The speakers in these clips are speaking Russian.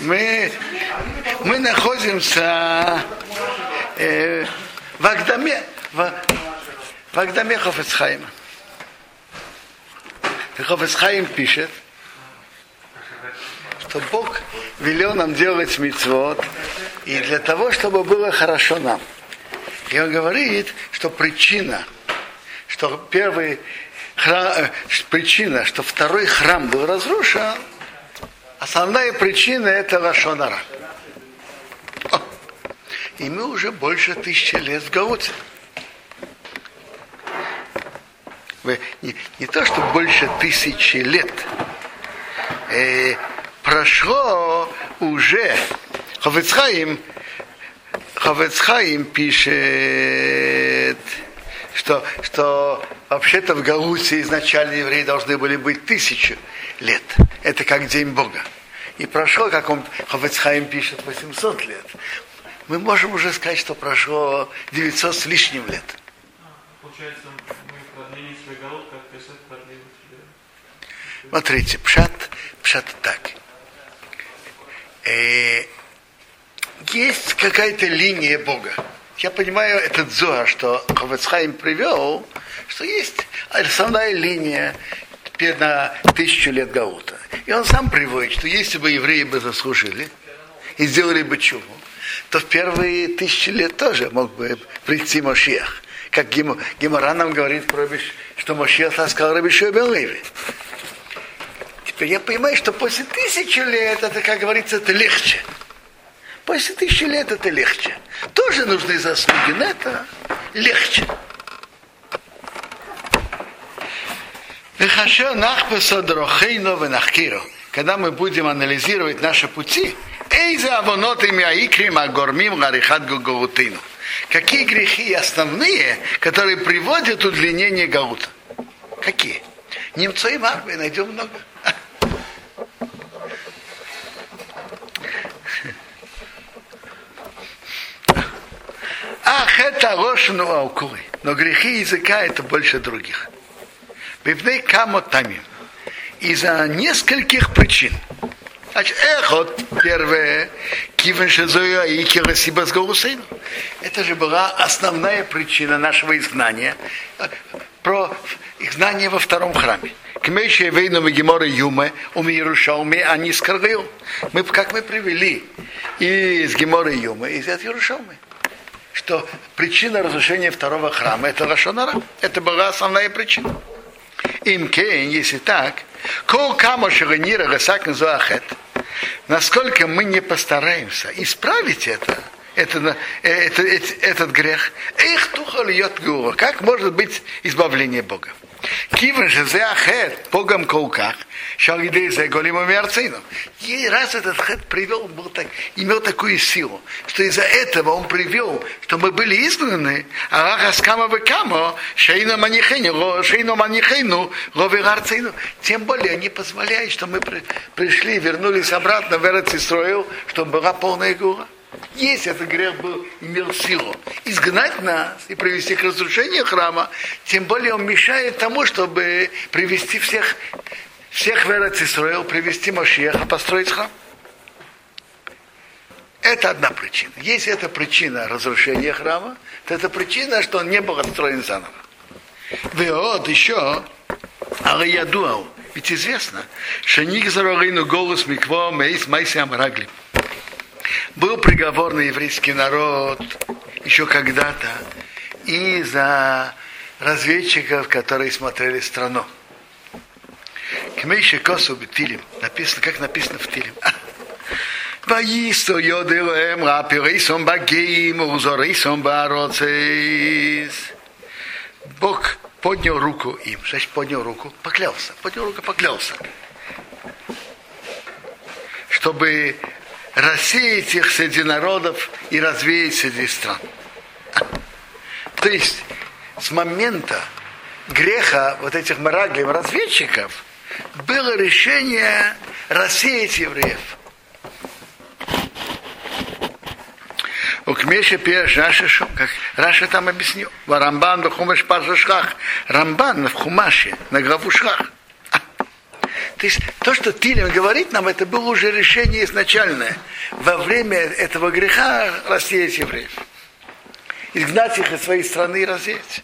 Мы, мы находимся э, в Агдаме, в, в Агдаме Хофецхайма. Хофецхайм пишет, что Бог велел нам делать мицвод, и для того, чтобы было хорошо нам. И он говорит, что причина, что первый храм, э, причина, что второй храм был разрушен, основная причина это Лашонара. И мы уже больше тысячи лет в Гауте. Не, не то, что больше тысячи лет. Э, прошло уже Ховецхаим, Ховецхаим пишет, что, что вообще-то в Галуте изначально евреи должны были быть тысячу лет. Это как День Бога. И прошло, как он Ховецхаим пишет, 800 лет. Мы можем уже сказать, что прошло 900 с лишним лет. Получается, мы продлили свой голод, как Песах продлил Смотрите, пшат, пшат так. Э, есть какая-то линия Бога. Я понимаю этот зоа, что Хавецхайм привел, что есть основная линия теперь на тысячу лет Гаута. И он сам приводит, что если бы евреи бы заслужили и сделали бы чуву, то в первые тысячи лет тоже мог бы прийти Мошиах. Как Гемора нам говорит, что Мошиах сказал Рабишу Белыви. Теперь я понимаю, что после тысячи лет, это, как говорится, это легче. После тысячи лет это легче. Тоже нужны заслуги, но это легче. Когда мы будем анализировать наши пути, гугурутину. Какие грехи основные, которые приводят к удлинению гаута? Какие? Немцо и Марвы найдем много. Ах, это рошну аукуры. Но грехи языка это больше других. Бивней камотами. Из-за нескольких причин. Значит, эхот, первое, кивен шезоя и кирасиба с Это же была основная причина нашего изгнания. Про изгнание во втором храме. Кмейше вейну Гемора Юме, у Иерушалме, они скрыл. Мы, как мы привели из Гемора Юме, из Иерушалмы что причина разрушения второго храма это Лашонара. Это была основная причина. Им кейн, если так, кол камо шаганира гасак назуахет. Насколько мы не постараемся исправить это, это, это, это, этот грех, их тухал Как может быть избавление Бога? Кивен же за ахет, Богом колках, шалидей за голим умерцину. И раз этот хет привел, был так, имел такую силу, что из-за этого он привел, что мы были изгнаны, а раскама векамо, шейно манихейну, шейно манихейну, ловерарцину. Тем более не позволяет, что мы пришли, вернулись обратно в Эрцисроил, чтобы была полная гура. Если этот грех был, имел силу изгнать нас и привести к разрушению храма, тем более он мешает тому, чтобы привести всех, всех в Эрцисроил, привести Машиеха, построить храм. Это одна причина. Если это причина разрушения храма, то это причина, что он не был отстроен заново. Вот еще, але я думал, ведь известно, что ник заролину голос микво мейс майси амрагли. Был приговор на еврейский народ еще когда-то и за разведчиков, которые смотрели страну. Кмейши косу битилим. Написано, как написано в Тилим. Ваисто йодилем рапирейсом багеим узорейсом бароцейс. Бог поднял руку им. Значит, поднял руку, поклялся. Поднял руку, поклялся. Чтобы рассеять их среди народов и развеять среди стран. То есть с момента греха вот этих мараглим разведчиков было решение рассеять евреев. У Кмеша Пеш Рашишу, как Раша там объяснил, Рамбан в Хумаш Парша Рамбан в Хумаше, на главу Шхах. Есть то, что Тилем говорит нам, это было уже решение изначальное. Во время этого греха рассеять евреев. Изгнать их из своей страны и рассеять.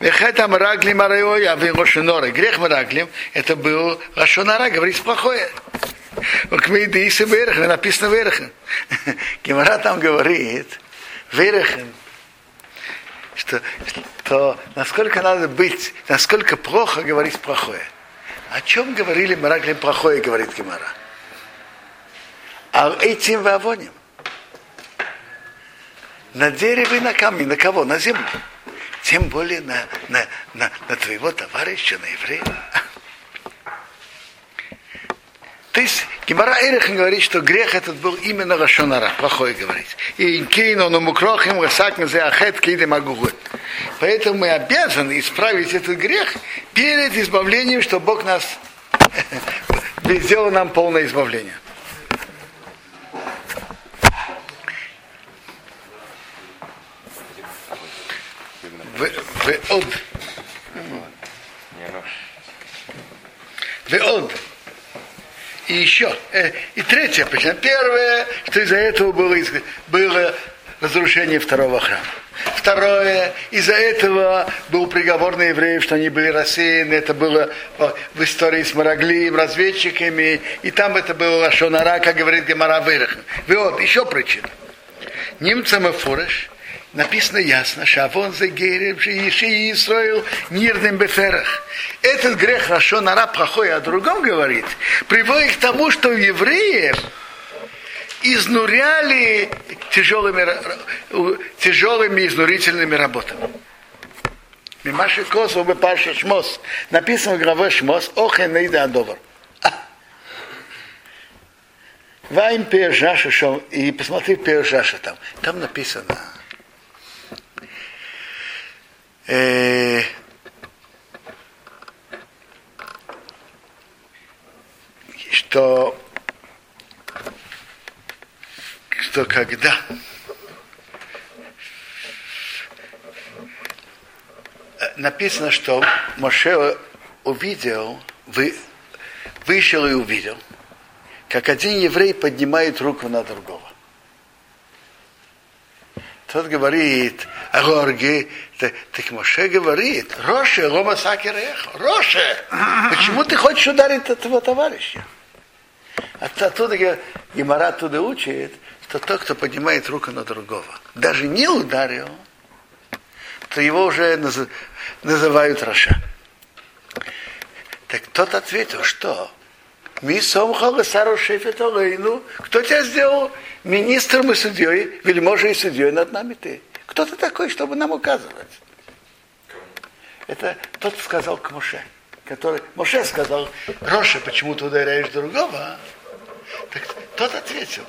Вехетам рагли мараоя вегошиноры. Грех мараглим, это был Рашонара, говорить плохое. Кмейды и Верхен, написано Верхен. Гемора там говорит, Верхен, что, что насколько надо быть, насколько плохо говорить плохое. О чем говорили Мараглим плохое, говорит Гемора? А этим вавоним. На дереве на камне. На кого? На землю. Тем более на, на, на, на твоего товарища, на еврея. То есть Гимара Эрихан говорит, что грех этот был именно Рашонара, плохой говорить. И Кейн он умукрохим, Расак Ахет Кейдем Агугут. Поэтому мы обязаны исправить этот грех перед избавлением, что Бог нас сделал нам полное избавление. ועוד. ועוד. и еще. Э, и третья причина. Первое, что из-за этого было, было разрушение второго храма. Второе, из-за этого был приговор на евреев, что они были рассеяны. Это было в истории с Мараглием, разведчиками. И там это было Лашонара, как говорит Гемара Вырах. Вот, еще причина. Немцам и Фуреш написано ясно, Шавон за Герем, Иши Исраил, мирным беферах. Этот грех Рашонара плохой, а другом говорит, приводит к тому, что евреев изнуряли тяжелыми, тяжелыми изнурительными работами. Мимаши Косу бы Паша Шмос. Написано в главе Шмос, Охен Нейда Адовар. Вайм Пержаша, и посмотри Пержаша там. Там написано, э, что, что когда написано, что Моше увидел, вы, вышел и увидел, как один еврей поднимает руку на другого. Тот говорит, Агорги, так, так Моше говорит, Роше, Рома Сакерех, Роше, почему ты хочешь ударить этого товарища? Оттуда Гимара оттуда учит, что тот, кто поднимает руку на другого, даже не ударил, то его уже называют Роша. Так тот ответил, что кто тебя сделал министром и судьей, вельможей и судьей над нами ты? Кто ты такой, чтобы нам указывать? Это тот сказал к Моше. Который, Моше сказал, Роша, почему ты ударяешь другого? Так тот ответил,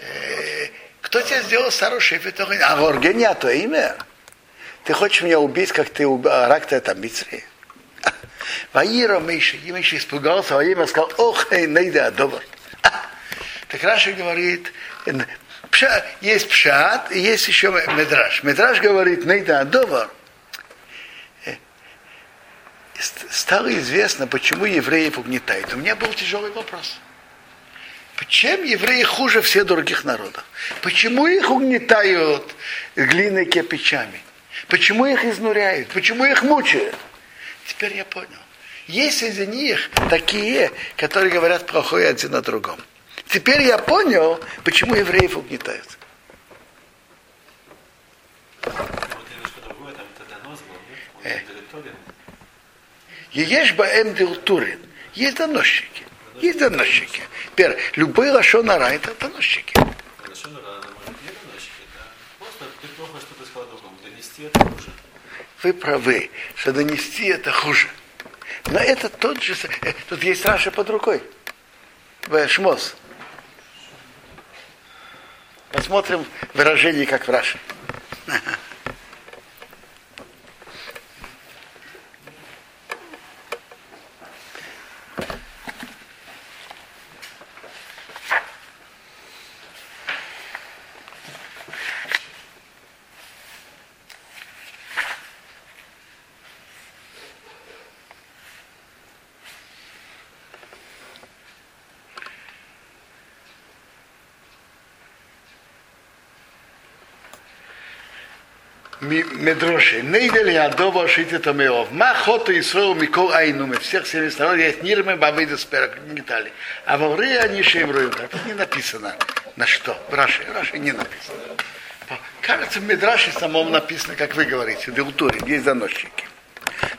э, кто тебя сделал Сару Шефетогой? А в Оргене а то имя? Ты хочешь меня убить, как ты убил Аракта это Мицри? Ваира Миша, и Миша испугался, а сказал, ох, эй, найда, добр. Так Раша говорит, пша, есть пшат, и есть еще медраж. Медраж говорит, найда, добр. Стало известно, почему евреев угнетают. У меня был тяжелый вопрос. Чем евреи хуже всех других народов? Почему их угнетают глиной кирпичами? Почему их изнуряют? Почему их мучают? Теперь я понял. Есть среди них такие, которые говорят плохое один о другом. Теперь я понял, почему евреев угнетают. Ешь баэм дилтурин. Есть доносчики. Есть доносчики. Теперь, любой лошонара это доносчики. Вы правы, что донести это хуже. Но это тот же... Э, тут есть Раша под рукой. Шмос. Посмотрим выражение, как в Раше. Медроши. Нейдел я доба шить это меов. Махото Исраил Микол Айнуме. Всех семь сторон есть нирмы бабы спера Италии. А во время они шевруют. Тут не написано на что. В Раши. Раши не написано. Кажется, в Медраше самом написано, как вы говорите, в Дилтуре, есть заносчики.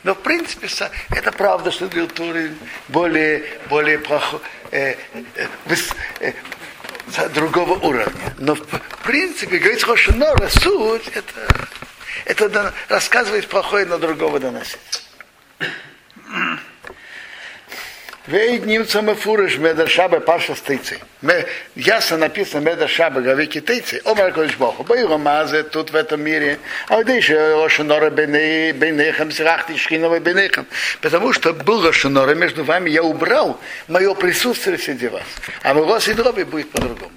Но в принципе это правда, что Дилтуре более, более плохо, э, э, э, другого уровня. Но в принципе, говорит Хошинора, суть это это рассказывает плохое на другого доносить. Вейд немца мефурыш меда шаба паша стыцы. Ясно написано меда шаба гави китайцы. Омар Кодиш Богу. Бейго мазе тут в этом мире. А вот еще Лошанора бенехам срахти шхинова бенехам. Потому что был Лошанора между вами, я убрал мое присутствие среди вас. А в вас и дроби будет по-другому.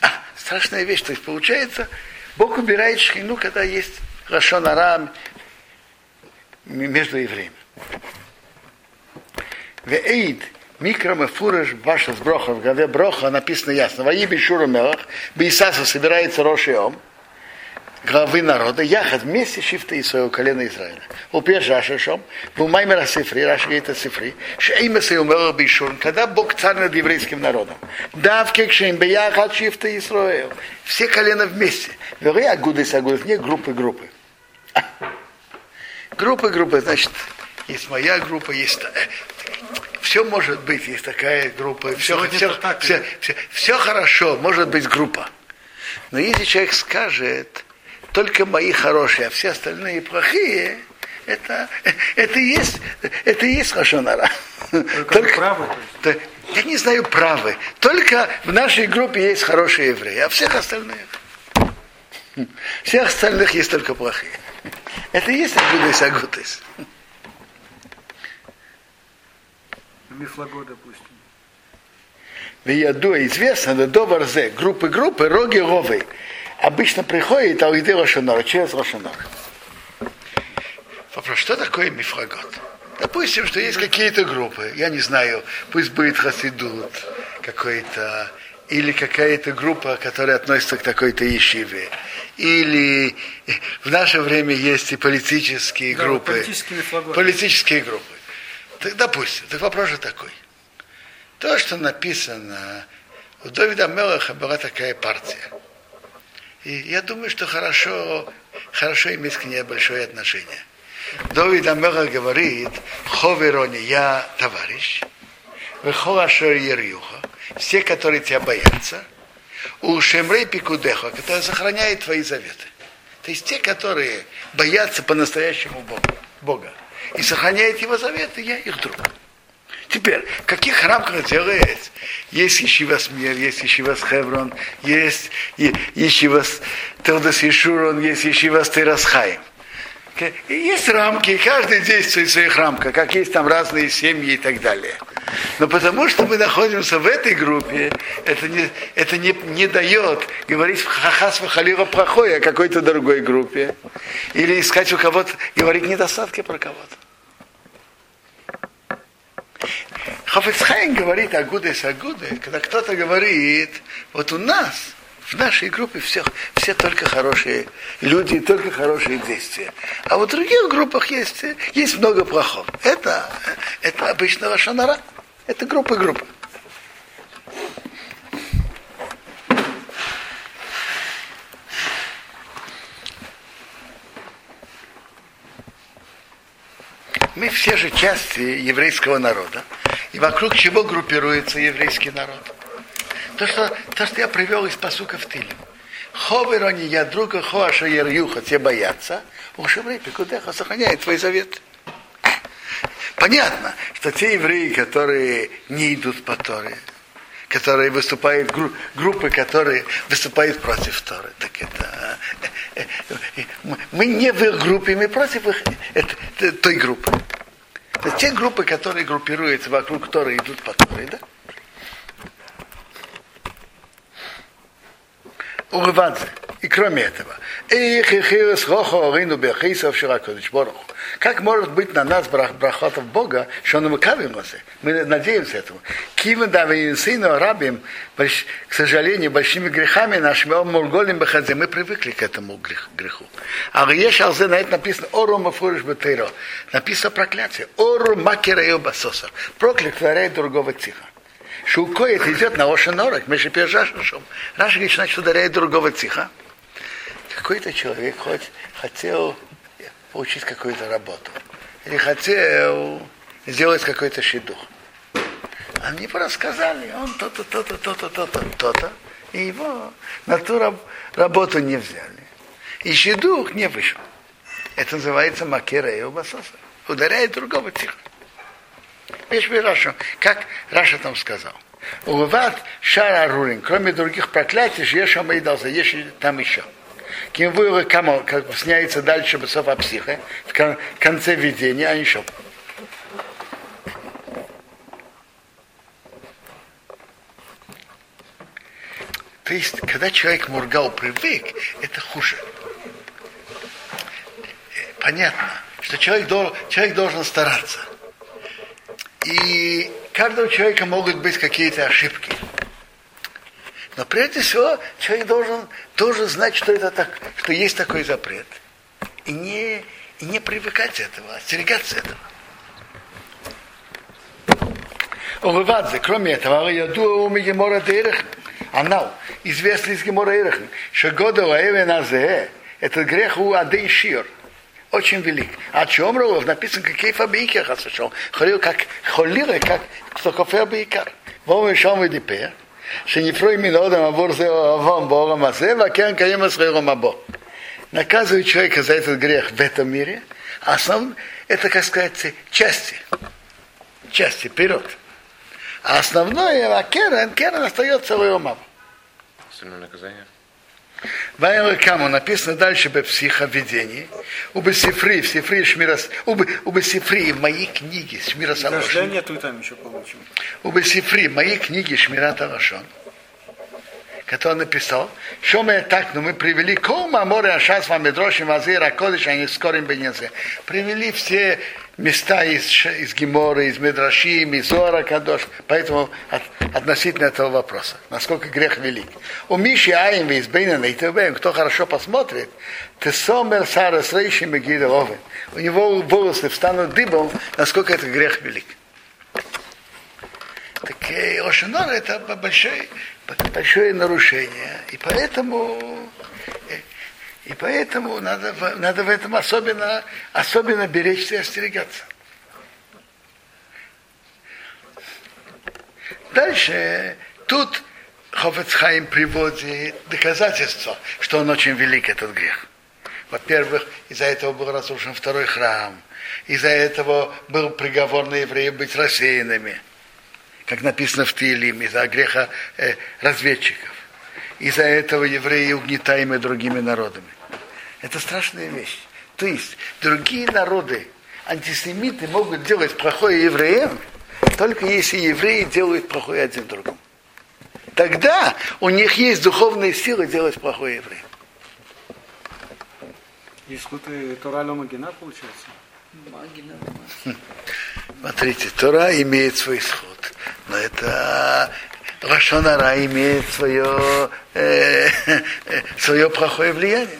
А, страшная вещь. То есть получается, Бог убирает шхину, когда есть Рашон Арам между евреями. Веид микро фураж ваша сброха в голове броха написано ясно. Воиби Шура Мелах, Бейсаса собирается Рошиом, главы народа, яхат вместе шифта и своего колена Израиля. Упеш Рашашом, был Маймера Сифри, Раш говорит о Сифри, Шейма Сейумела Бейшур, когда Бог царь над еврейским народом. Дав кекшейм бияхат шифта Исраил. Все колена вместе. Веры агуды с агудов, не группы группы. Группы группы, значит, есть моя группа, есть все может быть, есть такая группа, все, все, все, все, все хорошо, может быть группа. Но если человек скажет, только мои хорошие, а все остальные плохие, это, это и есть, это и есть Хашонара. Только, только правы? То, я не знаю правы. Только в нашей группе есть хорошие евреи, а всех остальных. Всех остальных есть только плохие. Это и есть Агудес Агутес. Мифлаго, допустим. В яду известно, да до варзе, группы группы, роги ровы. Обычно приходит Алиды Рошанора, через Рошанора. Вопрос, что такое мифрагот? Допустим, что есть какие-то группы, я не знаю, пусть будет Хасидут какой-то, или какая-то группа, которая относится к такой-то ешиве, или в наше время есть и политические да, группы. Политические, политические группы. Так, допустим, так вопрос же такой. То, что написано, у Давида Мелаха была такая партия. И я думаю, что хорошо, хорошо иметь к ней большое отношение. Давид Амела говорит, Ховерони, я товарищ, Вехолашер Ерюха, все, которые тебя боятся, у Шемрей Пикудеха, который сохраняет твои заветы. То есть те, которые боятся по-настоящему Бога, Бога и сохраняют его заветы, я их друг. Теперь, в каких рамках делает? Есть Ишивас Мир, есть Ишивас Хеврон, есть Ишивас Телдас Ишурон, есть Ишивас Терасхайм. И есть рамки, и каждый действует в своих рамках, как есть там разные семьи и так далее. Но потому что мы находимся в этой группе, это не, это не, не дает говорить хахас халила плохое о какой-то другой группе. Или искать у кого-то, говорить недостатки про кого-то. Хафицхайн говорит Агуды с Агуды, когда кто-то говорит, вот у нас, в нашей группе все, все только хорошие люди, только хорошие действия. А в других группах есть, есть много плохого. Это, это обычного шанара. Это группа группа. Мы все же части еврейского народа. И вокруг чего группируется еврейский народ? То, что, то, что я привел из посука в Тиле. Ховерони я друга хоаша ерюха, те боятся. Ушеврей пикудеха сохраняет твой завет. Понятно, что те евреи, которые не идут по Торе, которые выступают, группы, которые выступают против Торы, так это э, э, э, мы не в их группе, мы против их, это, той группы. Это те группы, которые группируются вокруг Торы, идут по Торе, да? Урвадзе. И кроме этого, Как может быть на нас брах, брахотов Бога, что мы кавимся? Мы надеемся этому. Кивы давим сыну рабим, к сожалению, большими грехами нашими, мурголим бахазе, мы привыкли к этому греху. А еш алзе на это написано, ору мафуриш бетейро. Написано проклятие. Ору макера и басосар. Проклят творяет другого тихо. Шукоет идет на Ошенорах, пержашем. Раша говорит, значит, ударяет другого тихо. Какой-то человек хоть хотел получить какую-то работу. Или хотел сделать какой-то шедух. Они рассказали, он то-то, то-то, то-то, то-то, то-то. И его на ту работу не взяли. И шедух не вышел. Это называется макера и убасоса. Ударяет другого тихо. Вещь Раша, как Раша там сказал. Уват шара рулин, кроме других проклятий, есть шамайдался, есть там еще. Кем вы камо, как сняется дальше бесов психа, в конце видения, а еще. То есть, когда человек мургал привык, это хуже. Понятно, что человек, должен, человек должен стараться. И каждого человека могут быть какие-то ошибки. Но прежде всего человек должен, должен знать, что это так, что есть такой запрет. И не, и не привыкать этого, остерегаться этого. Увывадзе, кроме этого, я думаю, у Гемора Дейрах, анал, известный из Гемора Дейрах, что года Лаэве этот грех у Адей Шир, очень велик. А чем Рулов написан как кейфа бейкер хасашом. Холил как холилы, как кто кофе бейкер. Вова еще мы дипе. Шенифрой минодам абор зе авам бором азе, вакен каем асрейром або. Наказывает человека за этот грех в этом мире, а сам это, как сказать, части. Части, вперед. А основное, а керен, керен остается в его маму. Остальное наказание? Вайла Каму написано дальше в психоведении. У Бесифри, в Сифри Шмирас, у Бесифри в моей книге Шмира Рождение ты там еще получим. У Бесифри в моей книге Шмира Талашон, который он написал, что мы так, но мы привели кома море ашас вам медрошим азира кодиш, а не скорым бенезе. Привели все места из, из Гемора, из Медрашим, из Зора Кадош. Поэтому от, относительно этого вопроса, насколько грех велик. У Миши Аим из Бейна и кто хорошо посмотрит, ты сомер сара с рейшим У него волосы встанут дыбом, насколько это грех велик. Так Ошинор это большое, большое нарушение. И поэтому и поэтому надо, надо в этом особенно, особенно беречься и остерегаться. Дальше тут Хофецхайм приводит доказательства, что он очень велик, этот грех. Во-первых, из-за этого был разрушен второй храм. Из-за этого был приговор на евреев быть рассеянными, как написано в Тилим, из-за греха э, разведчиков. Из-за этого евреи угнетаемы другими народами. Это страшная вещь. То есть другие народы, антисемиты, могут делать плохое евреям, только если евреи делают плохое один другому. Тогда у них есть духовная сила делать плохое евреям. Исход Тора Магина получается? Магина. Смотрите, Тора имеет свой исход, но это Рашонара имеет свое, э, э, свое плохое влияние.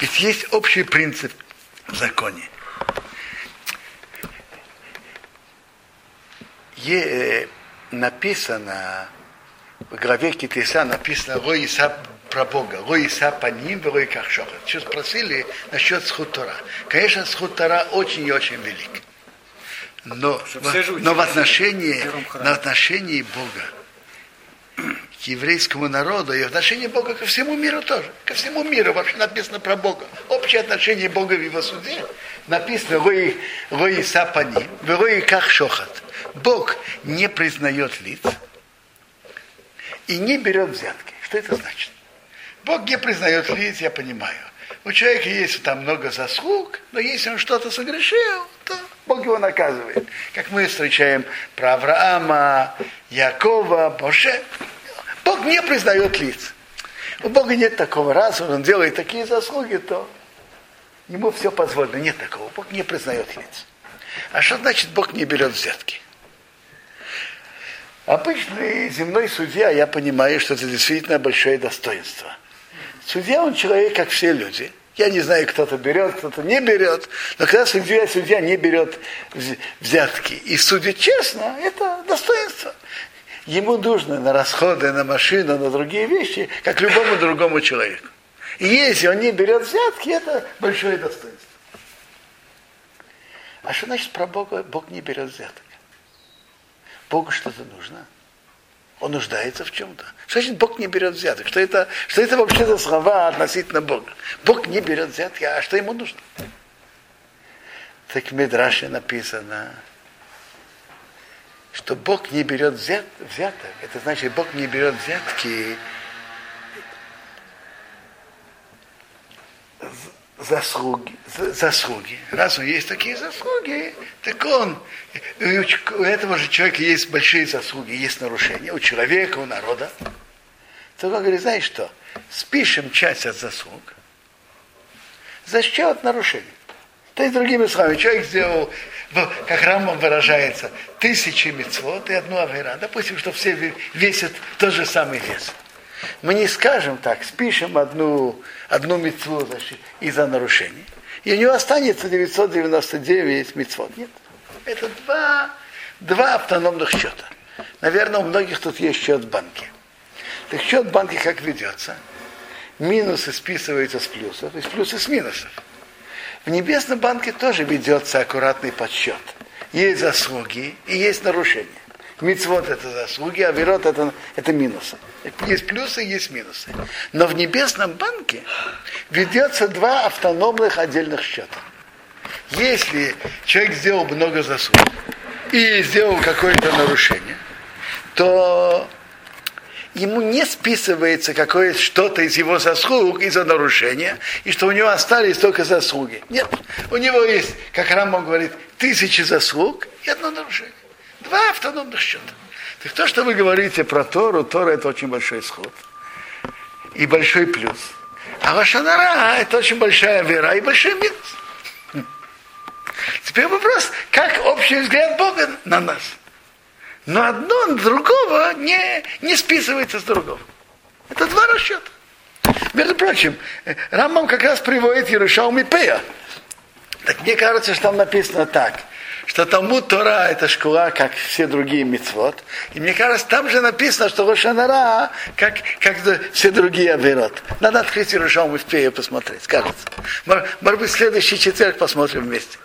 Ведь есть общий принцип в законе. Е, написано в главе Китиса написано Рой Иса про Бога. Рой Иса по ним, Рой как шохот. Что спросили насчет схутора. Конечно, схутора очень и очень велик. Но, в, но в отношении, на отношении Бога к еврейскому народу и отношение Бога ко всему миру тоже. Ко всему миру вообще написано про Бога. Общее отношение Бога в его суде написано «Рой, рой сапани, рой как шохат». Бог не признает лиц и не берет взятки. Что это значит? Бог не признает лиц, я понимаю. У человека есть там много заслуг, но если он что-то согрешил, то Бог его наказывает. Как мы встречаем про Авраама, Якова, Боше. Бог не признает лиц. У Бога нет такого. Раз он делает такие заслуги, то ему все позволено. Нет такого. Бог не признает лиц. А что значит Бог не берет взятки? Обычный земной судья, я понимаю, что это действительно большое достоинство. Судья, он человек, как все люди. Я не знаю, кто-то берет, кто-то не берет. Но когда судья, судья не берет взятки и судит честно, это достоинство. Ему нужно на расходы, на машину, на другие вещи, как любому другому человеку. И если он не берет взятки, это большое достоинство. А что значит про Бога? Бог не берет взяток. Богу что-то нужно. Он нуждается в чем-то. Что значит Бог не берет взяток? Что это, что это вообще за слова относительно Бога? Бог не берет взятки, а что ему нужно? Так в Медраше написано, что Бог не берет взят, взяток. Это значит, Бог не берет взятки заслуги, заслуги. Раз у есть такие заслуги, так он, у этого же человека есть большие заслуги, есть нарушения, у человека, у народа. То он говорит, знаешь что, спишем часть от заслуг за счет нарушений. То есть, другими словами, человек сделал, как Рамбам выражается, тысячи мецвод и одну авера. Допустим, что все весят тот же самый вес. Мы не скажем так, спишем одну, одну мецву из-за нарушений, и у него останется 999 мецвод. Нет. Это два, два автономных счета. Наверное, у многих тут есть счет в банке. Так счет в банке как ведется? Минусы списываются с плюсов, из плюсы с минусов. В небесном банке тоже ведется аккуратный подсчет. Есть заслуги и есть нарушения. Мицвод это заслуги, а верот это, это минусы. Есть плюсы, есть минусы. Но в небесном банке ведется два автономных отдельных счета. Если человек сделал много заслуг и сделал какое-то нарушение, то ему не списывается какое-то что-то из его заслуг из-за нарушения, и что у него остались только заслуги. Нет, у него есть, как Рамбам говорит, тысячи заслуг и одно нарушение. Два автономных счета. Так то, что вы говорите про Тору, Тора это очень большой сход. И большой плюс. А ваша нора это очень большая вера и большой минус. Теперь вопрос, как общий взгляд Бога на нас. Но одно другого не, не списывается с другого. Это два расчета. Между прочим, Рамбам как раз приводит Ярушаум и Пея. Так мне кажется, что там написано так – что Талмуд Тора это школа, как все другие мецвод. И мне кажется, там же написано, что Рошанара, как, как все другие Аверот. Надо открыть Иерушалму в Пее посмотреть, кажется. Может быть, следующий четверг посмотрим вместе.